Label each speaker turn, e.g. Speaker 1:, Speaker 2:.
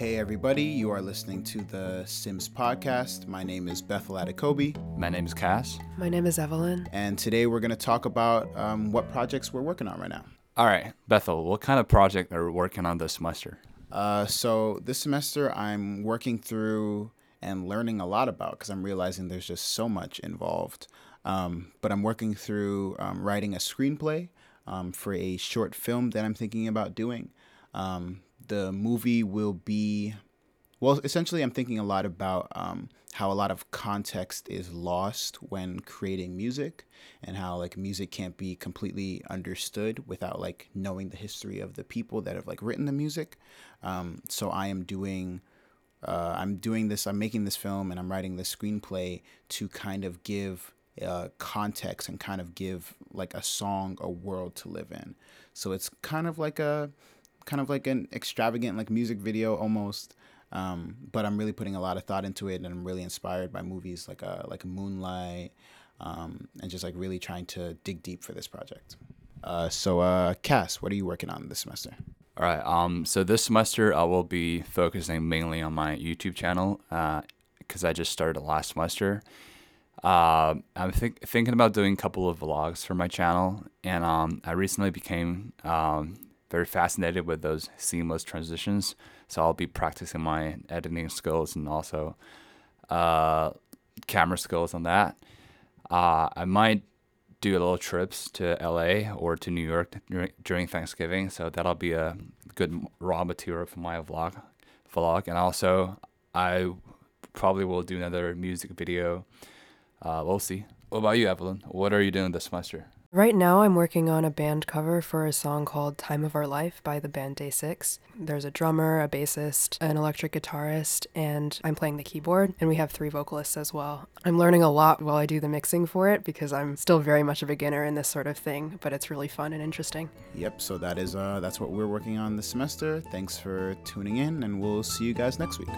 Speaker 1: Hey, everybody, you are listening to the Sims podcast. My name is Bethel Adekobi,
Speaker 2: My name is Cass.
Speaker 3: My name is Evelyn.
Speaker 1: and today we're going to talk about um, what projects we're working on right now.
Speaker 2: All right, Bethel, what kind of project are you working on this semester?
Speaker 1: Uh, so, this semester I'm working through and learning a lot about because I'm realizing there's just so much involved. Um, but I'm working through um, writing a screenplay um, for a short film that I'm thinking about doing. Um, the movie will be well, essentially, I'm thinking a lot about um, how a lot of context is lost when creating music, and how like music can't be completely understood without like knowing the history of the people that have like written the music. Um, so I am doing, uh, I'm doing this. I'm making this film, and I'm writing this screenplay to kind of give uh, context and kind of give like a song a world to live in. So it's kind of like a, kind of like an extravagant like music video almost. Um, but I'm really putting a lot of thought into it, and I'm really inspired by movies like uh, like Moonlight, um, and just like really trying to dig deep for this project. Uh, so, uh, Cass, what are you working on this semester?
Speaker 2: All right, um, so this semester I will be focusing mainly on my YouTube channel because I just started last semester. Uh, I'm think- thinking about doing a couple of vlogs for my channel, and um, I recently became um, very fascinated with those seamless transitions. So I'll be practicing my editing skills and also uh, camera skills on that. Uh, I might do a little trips to LA or to New York during, during Thanksgiving, so that'll be a good raw material for my vlog. Vlog, and also I probably will do another music video. Uh, we'll see. What about you, Evelyn? What are you doing this semester?
Speaker 3: Right now, I'm working on a band cover for a song called Time of Our Life by the band Day Six. There's a drummer, a bassist, an electric guitarist, and I'm playing the keyboard, and we have three vocalists as well. I'm learning a lot while I do the mixing for it because I'm still very much a beginner in this sort of thing, but it's really fun and interesting.
Speaker 1: Yep. So that is uh, that's what we're working on this semester. Thanks for tuning in, and we'll see you guys next week.